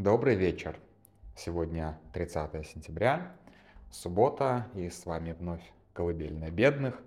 Добрый вечер. Сегодня 30 сентября, суббота, и с вами вновь «Колыбельная бедных».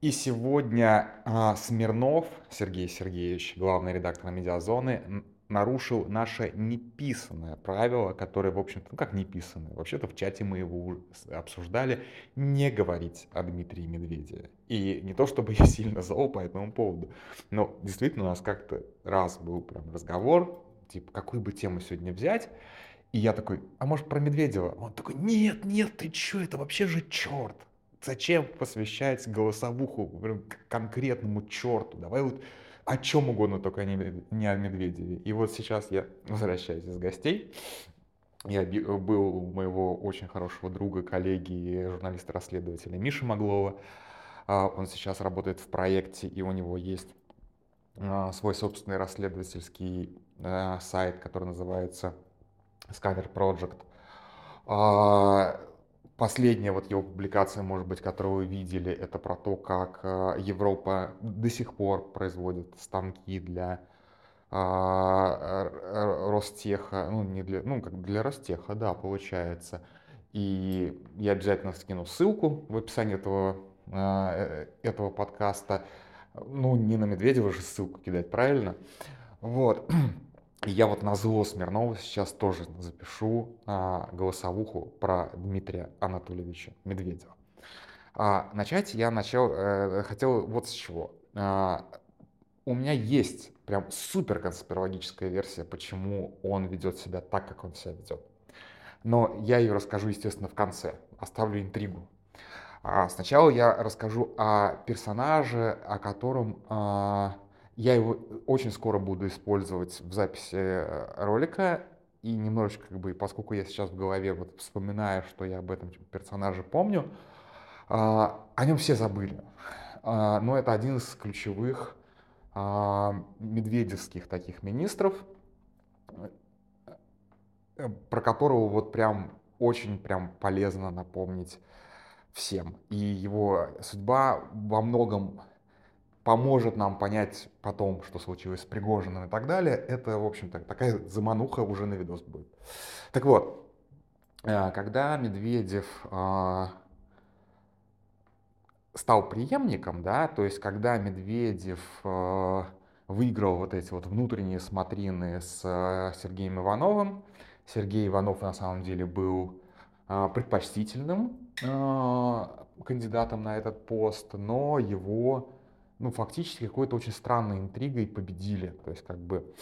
И сегодня а, Смирнов Сергей Сергеевич, главный редактор «Медиазоны», нарушил наше неписанное правило, которое, в общем-то, ну как неписанное, вообще-то в чате мы его обсуждали, не говорить о Дмитрии Медведеве. И не то чтобы я сильно зол по этому поводу, но действительно у нас как-то раз был прям разговор, типа, какую бы тему сегодня взять, и я такой, а может про Медведева? Он такой, нет, нет, ты чё, это вообще же черт. Зачем посвящать голосовуху конкретному черту? Давай вот о чем угодно, только не, не о Медведеве. И вот сейчас я возвращаюсь из гостей. Я был у моего очень хорошего друга, коллеги, журналиста-расследователя Миши Маглова. А, он сейчас работает в проекте, и у него есть свой собственный расследовательский а, сайт, который называется Scanner Project. Последняя вот его публикация, может быть, которую вы видели, это про то, как Европа до сих пор производит станки для а, Ростеха, ну, не для, ну, как для Ростеха, да, получается. И я обязательно скину ссылку в описании этого, а, э, этого подкаста. Ну, не на Медведева же ссылку кидать, правильно? Вот. Я вот на зло Смирнова сейчас тоже запишу а, голосовуху про Дмитрия Анатольевича Медведева. А, начать я начал, э, хотел вот с чего. А, у меня есть прям супер конспирологическая версия, почему он ведет себя так, как он себя ведет. Но я ее расскажу, естественно, в конце. Оставлю интригу. А, сначала я расскажу о персонаже, о котором а, я его очень скоро буду использовать в записи э, ролика. И немножечко, как бы, поскольку я сейчас в голове вот вспоминаю, что я об этом персонаже помню, а, о нем все забыли. Но это один из ключевых медведевских таких министров, э, про которого вот прям очень прям полезно напомнить всем. И его судьба во многом поможет нам понять потом, что случилось с Пригожиным и так далее, это, в общем-то, такая замануха уже на видос будет. Так вот, э, когда Медведев а, стал преемником, да, то есть когда Медведев а, выиграл вот эти вот внутренние смотрины с э, Сергеем Ивановым, Сергей Иванов на самом деле был а, предпочтительным кандидатом на этот пост, но его ну, фактически какой-то очень странной интригой победили. То есть, как бы,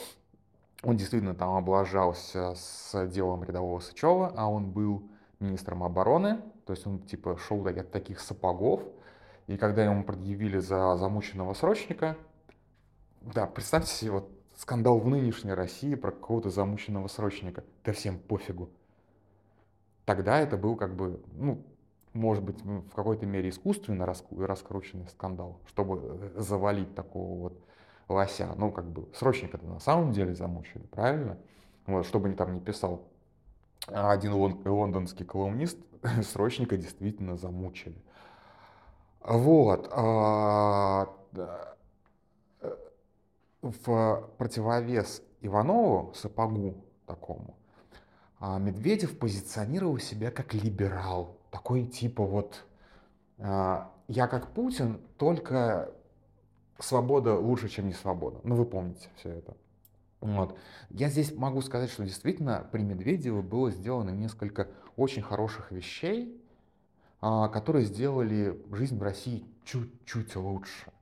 он действительно там облажался с делом рядового Сычева, а он был министром обороны, то есть он типа шел от таких сапогов, и когда ему предъявили за замученного срочника, да, представьте себе вот скандал в нынешней России про какого-то замученного срочника, да всем пофигу. Тогда это был как бы, ну, может быть, в какой-то мере искусственно раскрученный скандал, чтобы э, завалить такого вот лося. Ну, как бы, срочник это на самом деле замучили, правильно? Вот, чтобы не там не писал один лондонский колумнист, срочника действительно замучили. Вот. А, э, в противовес Иванову, сапогу такому, а, Медведев позиционировал себя как либерал, такой типа вот а, я как Путин, только свобода лучше, чем не свобода. Ну, вы помните все это. Вот. Я здесь могу сказать, что действительно при Медведеве было сделано несколько очень хороших вещей, а, которые сделали жизнь в России чуть-чуть лучше.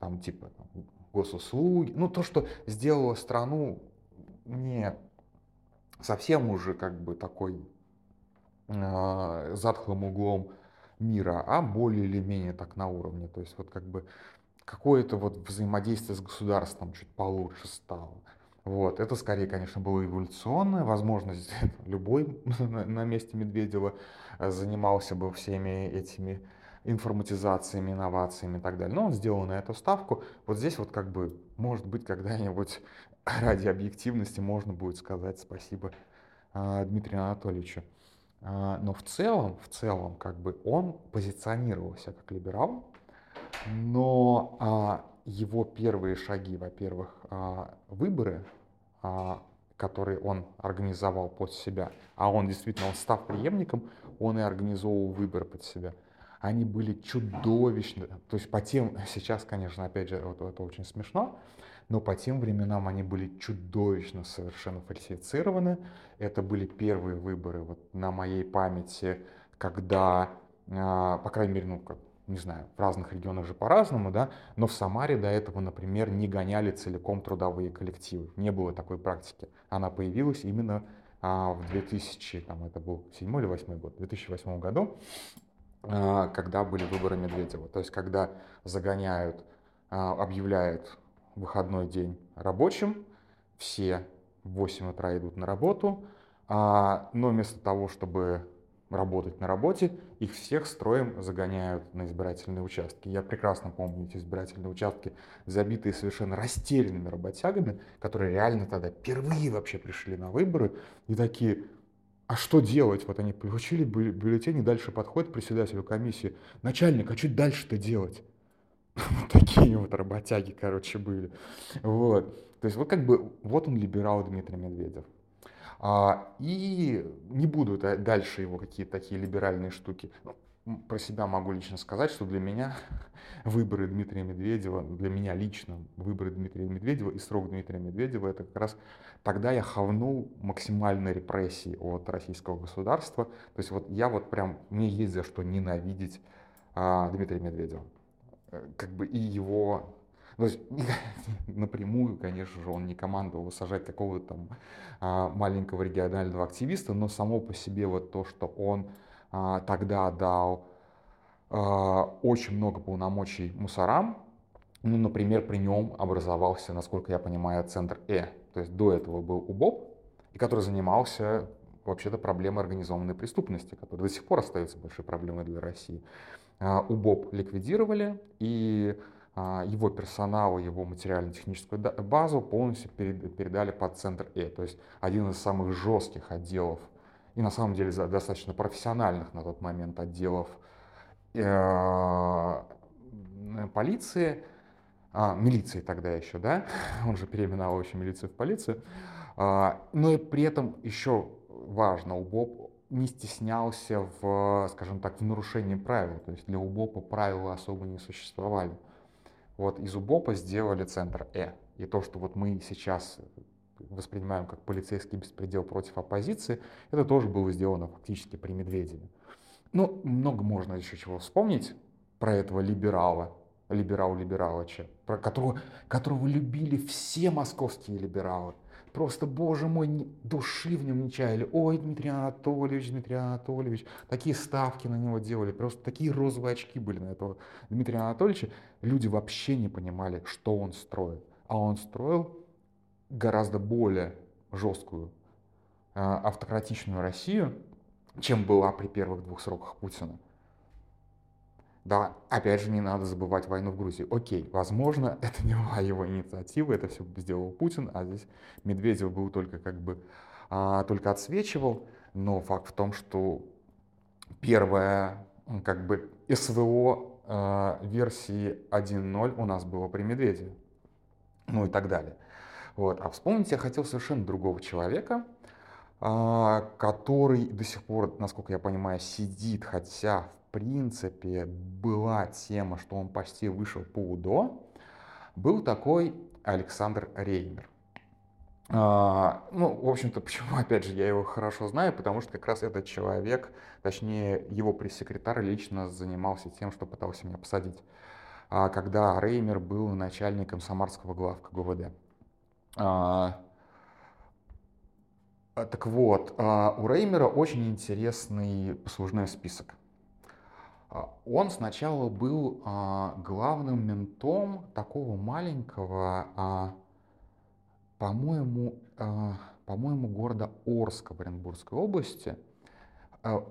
Там типа там, госуслуги, ну то, что сделало страну не совсем уже как бы такой затхлым углом мира, а более или менее так на уровне. То есть вот как бы какое-то вот взаимодействие с государством чуть получше стало. Вот. Это скорее, конечно, было эволюционное. Возможно, любой на месте Медведева э, занимался бы всеми этими информатизациями, инновациями и так далее. Но он сделал на эту ставку. Вот здесь вот как бы, может быть, когда-нибудь ради объективности можно будет сказать спасибо э, Дмитрию Анатольевичу. А, но в целом, в целом, как бы он позиционировался как либерал, но а, его первые шаги, во-первых, а, выборы, который он организовал под себя, а он действительно, он став преемником, он и организовывал выборы под себя. Они были чудовищны. То есть по тем, сейчас, конечно, опять же, вот, это очень смешно, но по тем временам они были чудовищно совершенно фальсифицированы. Это были первые выборы вот на моей памяти, когда, а, по крайней мере, ну, как, не знаю, в разных регионах же по-разному, да, но в Самаре до этого, например, не гоняли целиком трудовые коллективы. Не было такой практики. Она появилась именно а, в 2000, там это был 7 или 8 год, 2008 году, а, когда были выборы Медведева. То есть, когда загоняют, а, объявляют выходной день рабочим, все в 8 утра идут на работу, а, но вместо того, чтобы работать на работе, их всех строем загоняют на избирательные участки. Я прекрасно помню эти избирательные участки, забитые совершенно растерянными работягами, которые реально тогда впервые вообще пришли на выборы и такие, а что делать? Вот они получили бюллетени, дальше подходит председателю комиссии, начальник, а что дальше-то делать? Такие вот работяги, короче, были. Вот. То есть вот как бы, вот он либерал Дмитрий Медведев. А, и не буду дальше его какие-то такие либеральные штуки. Ну, про себя могу лично сказать, что для меня выборы Дмитрия Медведева, для меня лично выборы Дмитрия Медведева и срок Дмитрия Медведева, это как раз тогда я хавнул максимальной репрессии от российского государства. То есть вот я вот прям, мне есть за что ненавидеть а, Дмитрия Медведева. Э, как бы и его то есть напрямую, конечно же, он не командовал сажать какого-то там а, маленького регионального активиста, но само по себе вот то, что он а, тогда дал а, очень много полномочий мусорам, ну, например, при нем образовался, насколько я понимаю, центр Э. То есть до этого был УБОП, и который занимался вообще-то проблемой организованной преступности, которая до сих пор остается большой проблемой для России. УБОП ликвидировали, и а, его персонал, его материально-техническую базу полностью передали под центр Э. То есть один из самых жестких отделов и на самом деле достаточно профессиональных на тот момент отделов э, полиции, а, милиции тогда еще, да, он же переименовал еще милицию в полицию, а, но и при этом еще важно, УБОП не стеснялся в, скажем так, в нарушении правил, то есть для УБОПа правила особо не существовали. Вот из УБОПа сделали центр Э. И то, что вот мы сейчас воспринимаем как полицейский беспредел против оппозиции, это тоже было сделано фактически при Медведеве. Ну, много можно еще чего вспомнить про этого либерала, либерал-либералыча, про которого, которого любили все московские либералы. Просто, боже мой, души в нем не чаяли. Ой, Дмитрий Анатольевич, Дмитрий Анатольевич. Такие ставки на него делали. Просто такие розовые очки были на этого Дмитрия Анатольевича. Люди вообще не понимали, что он строит. А он строил гораздо более жесткую а, автократичную Россию, чем была при первых двух сроках Путина. Да, опять же, не надо забывать войну в Грузии. Окей, возможно, это не была его инициатива, это все сделал Путин, а здесь Медведев был только как бы, а, только отсвечивал, но факт в том, что первая как бы СВО а, версии 1.0 у нас было при Медведеве, ну и так далее. Вот. А вспомнить я хотел совершенно другого человека, а, который до сих пор, насколько я понимаю, сидит, хотя в принципе была тема, что он почти вышел по УДО, был такой Александр Реймер. А, ну, в общем-то, почему, опять же, я его хорошо знаю, потому что как раз этот человек, точнее, его пресс-секретарь лично занимался тем, что пытался меня посадить, а, когда Реймер был начальником самарского главка ГУВД. А, так вот, а, у Реймера очень интересный послужной список. А, он сначала был а, главным ментом такого маленького, а, по-моему, по-моему, города Орска в Оренбургской области.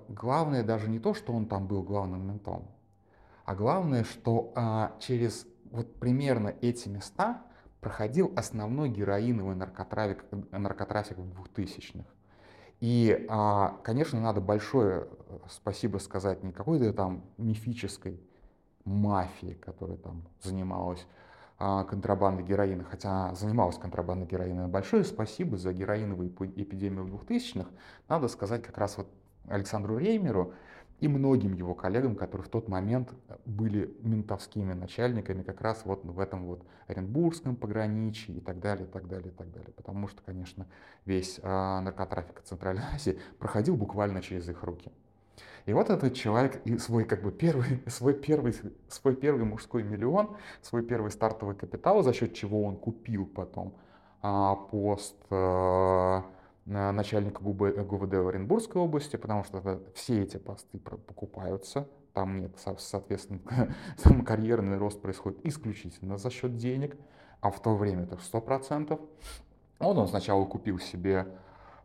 Главное даже не то, что он там был главным ментом, а главное, что через вот примерно эти места проходил основной героиновый наркотрафик, наркотрафик в 2000-х. И, а, конечно, надо большое э, спасибо сказать не какой-то там мифической мафии, которая там занималась а, контрабанды героина, хотя занималась контрабандой героина. Большое спасибо за героиновую эпидемию в 2000-х. Надо сказать как раз вот Александру Реймеру и многим его коллегам, которые в тот момент были ментовскими начальниками как раз вот в этом вот Оренбургском пограничье и так далее, и так далее, и так далее. Потому что, конечно, весь э, наркотрафик Центральной Азии проходил буквально через их руки. И вот этот человек и свой как бы первый, свой первый, свой первый мужской миллион, свой первый стартовый капитал, за счет чего он купил потом а, пост а, начальника ГУВД Оренбургской области, потому что все эти посты покупаются, там нет, соответственно, там карьерный рост происходит исключительно за счет денег, а в то время это 100%. Вот он сначала купил себе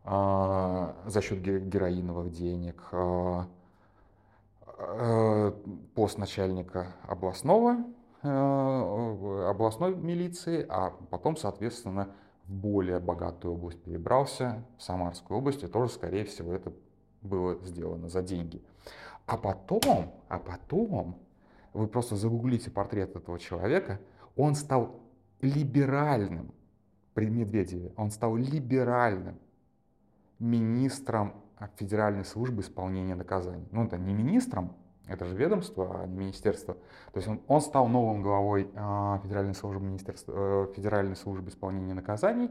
э, за счет героиновых денег э, Э, пост начальника областного, э, областной милиции, а потом, соответственно, в более богатую область перебрался, в Самарскую область, и тоже, скорее всего, это было сделано за деньги. А потом, а потом, вы просто загуглите портрет этого человека, он стал либеральным при Медведеве, он стал либеральным министром Федеральной службы исполнения наказаний. Ну, это не министром, это же ведомство, а не министерство. То есть он, он стал новым главой э, Федеральной, службы министерства, э, Федеральной службы исполнения наказаний,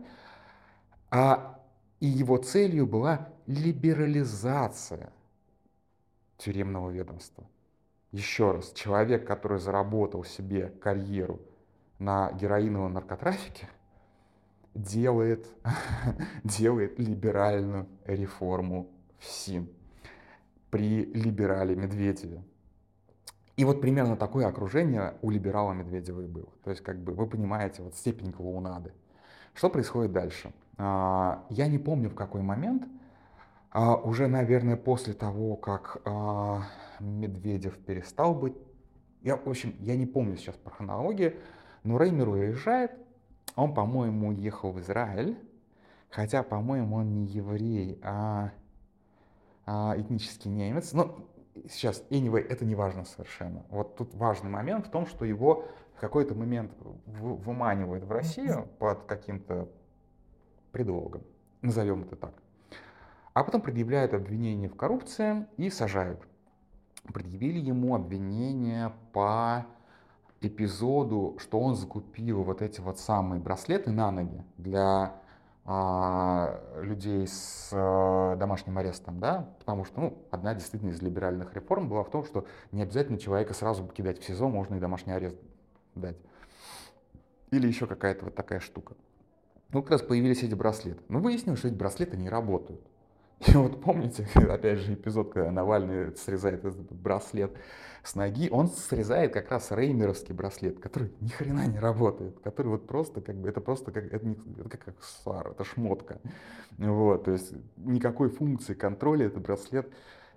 а, и его целью была либерализация тюремного ведомства. Еще раз, человек, который заработал себе карьеру на героиновом наркотрафике, делает, делает либеральную реформу в СИН при либерале Медведеве. И вот примерно такое окружение у либерала Медведева и было. То есть, как бы, вы понимаете, вот степень клоунады. Что происходит дальше? А, я не помню, в какой момент, а, уже, наверное, после того, как а, Медведев перестал быть, я, в общем, я не помню сейчас по хронологии, но Реймер уезжает, он, по-моему, уехал в Израиль, хотя, по-моему, он не еврей, а этнический немец. Но сейчас, anyway, это не важно совершенно. Вот тут важный момент в том, что его в какой-то момент выманивают в Россию под каким-то предлогом, назовем это так. А потом предъявляют обвинение в коррупции и сажают. Предъявили ему обвинение по эпизоду, что он закупил вот эти вот самые браслеты на ноги для а, людей с а, домашним арестом, да, потому что, ну, одна действительно из либеральных реформ была в том, что не обязательно человека сразу кидать в СИЗО, можно и домашний арест дать. Или еще какая-то вот такая штука. Ну, как раз появились эти браслеты. Но выяснилось, что эти браслеты не работают. И вот помните, опять же, эпизод, когда Навальный срезает этот браслет с ноги, он срезает как раз реймеровский браслет, который ни хрена не работает, который вот просто как бы, это просто как, это, не, это как аксессуар, это шмотка. Вот, то есть никакой функции контроля этот браслет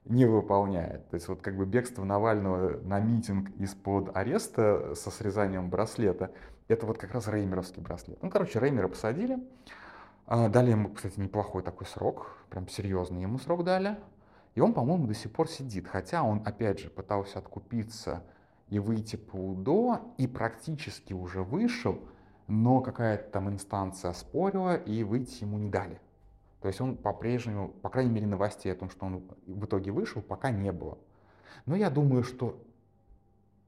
не выполняет. То есть вот как бы бегство Навального на митинг из-под ареста со срезанием браслета, это вот как раз реймеровский браслет. Ну, короче, Реймера посадили, дали ему, кстати, неплохой такой срок, прям серьезный ему срок дали. И он, по-моему, до сих пор сидит, хотя он, опять же, пытался откупиться и выйти по УДО, и практически уже вышел, но какая-то там инстанция оспорила, и выйти ему не дали. То есть он по-прежнему, по крайней мере, новостей о том, что он в итоге вышел, пока не было. Но я думаю, что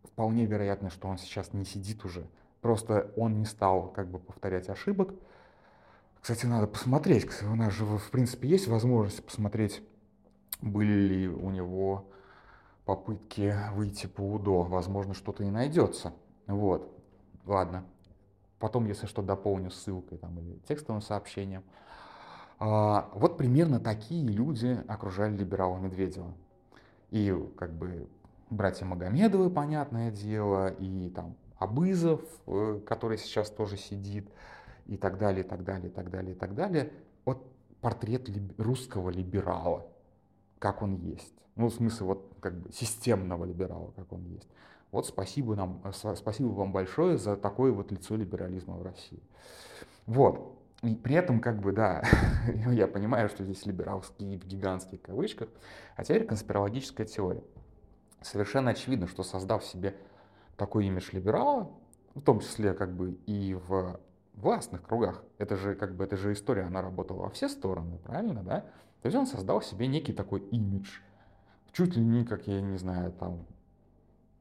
вполне вероятно, что он сейчас не сидит уже. Просто он не стал как бы повторять ошибок, кстати, надо посмотреть. У нас же, в принципе, есть возможность посмотреть, были ли у него попытки выйти по УДО. Возможно, что-то и найдется. Вот. Ладно. Потом, если что, дополню ссылкой там, или текстовым сообщением. А, вот примерно такие люди окружали либерала Медведева. И как бы братья Магомедовы, понятное дело, и там Абызов, э, который сейчас тоже сидит, и так далее, и так далее, и так далее, и так далее. Вот портрет русского либерала, как он есть. Ну, в смысле, вот как бы системного либерала, как он есть. Вот спасибо, нам, спасибо вам большое за такое вот лицо либерализма в России. Вот. И при этом, как бы, да, я понимаю, что здесь либералские в гигантских кавычках, а теперь конспирологическая теория. Совершенно очевидно, что создав себе такой имидж либерала, в том числе как бы и в властных кругах. Это же как бы, эта же история, она работала во все стороны, правильно, да? То есть он создал себе некий такой имидж. Чуть ли не, как я не знаю, там,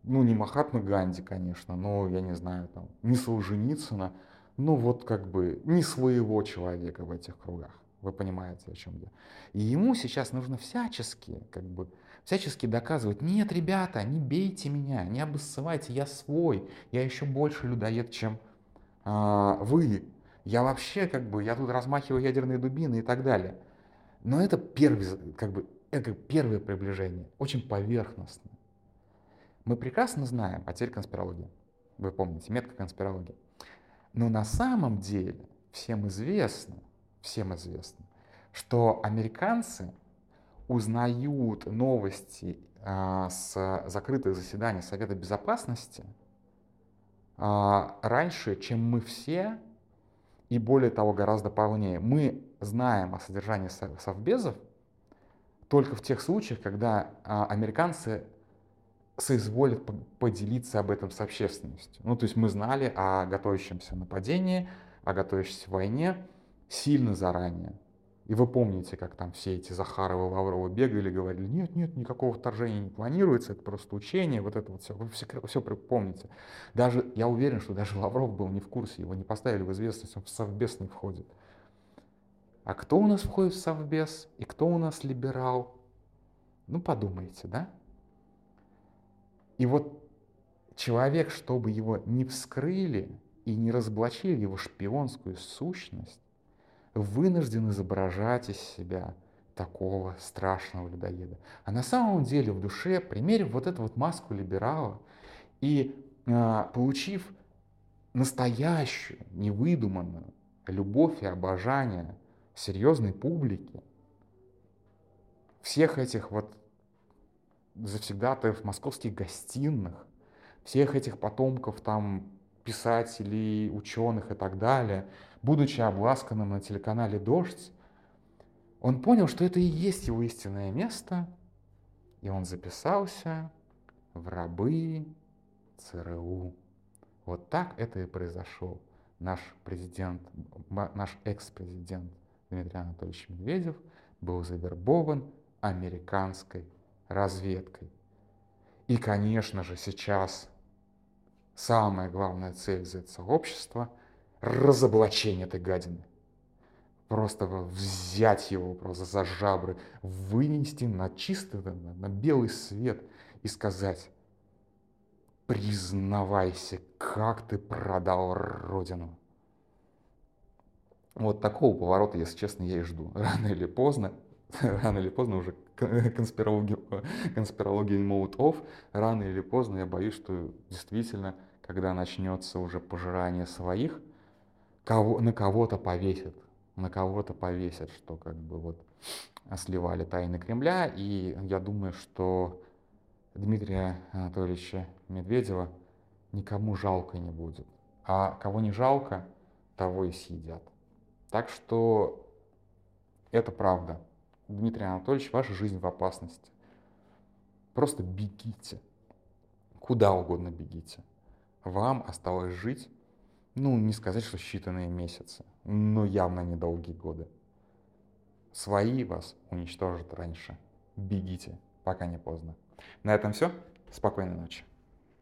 ну не Махатма Ганди, конечно, но я не знаю, там, не Солженицына, ну вот как бы не своего человека в этих кругах. Вы понимаете, о чем я. И ему сейчас нужно всячески, как бы, всячески доказывать, нет, ребята, не бейте меня, не обоссывайте, я свой, я еще больше людоед, чем вы. Я вообще, как бы, я тут размахиваю ядерные дубины и так далее. Но это первый, как бы, это первое приближение, очень поверхностное. Мы прекрасно знаем, а теперь конспирология. Вы помните, метка конспирологии. Но на самом деле всем известно, всем известно, что американцы узнают новости а, с закрытых заседаний Совета Безопасности а, раньше, чем мы все, и более того, гораздо полнее. Мы знаем о содержании совбезов только в тех случаях, когда а, американцы соизволят поделиться об этом с общественностью. Ну, то есть мы знали о готовящемся нападении, о готовящейся войне сильно заранее. И вы помните, как там все эти Захаровы, Лавровы бегали, говорили, нет, нет, никакого вторжения не планируется, это просто учение, вот это вот все, вы все, все помните. Даже, я уверен, что даже Лавров был не в курсе, его не поставили в известность, он в Совбез не входит. А кто у нас входит в Совбез и кто у нас либерал? Ну, подумайте, да? И вот человек, чтобы его не вскрыли и не разоблачили его шпионскую сущность, вынужден изображать из себя такого страшного людоеда. А на самом деле в душе, примерив вот эту вот маску либерала и э, получив настоящую, невыдуманную любовь и обожание серьезной публики, всех этих вот завсегдатаев московских гостиных, всех этих потомков там писателей, ученых и так далее, будучи обласканным на телеканале «Дождь», он понял, что это и есть его истинное место, и он записался в рабы ЦРУ. Вот так это и произошло. Наш президент, наш экс-президент Дмитрий Анатольевич Медведев был завербован американской разведкой. И, конечно же, сейчас самая главная цель Z-сообщества — разоблачение этой гадины. Просто взять его просто за жабры, вынести на чистый, на, на белый свет и сказать, признавайся, как ты продал Родину. Вот такого поворота, если честно, я и жду. Рано или поздно рано или поздно уже конспирологи, конспирологии молотов, рано или поздно я боюсь, что действительно, когда начнется уже пожирание своих, кого, на кого-то повесят, на кого-то повесят, что как бы вот сливали тайны Кремля, и я думаю, что Дмитрия Анатольевича Медведева никому жалко не будет. А кого не жалко, того и съедят. Так что это правда. Дмитрий Анатольевич, ваша жизнь в опасности. Просто бегите. Куда угодно бегите. Вам осталось жить, ну, не сказать, что считанные месяцы, но явно недолгие годы. Свои вас уничтожат раньше. Бегите, пока не поздно. На этом все. Спокойной ночи.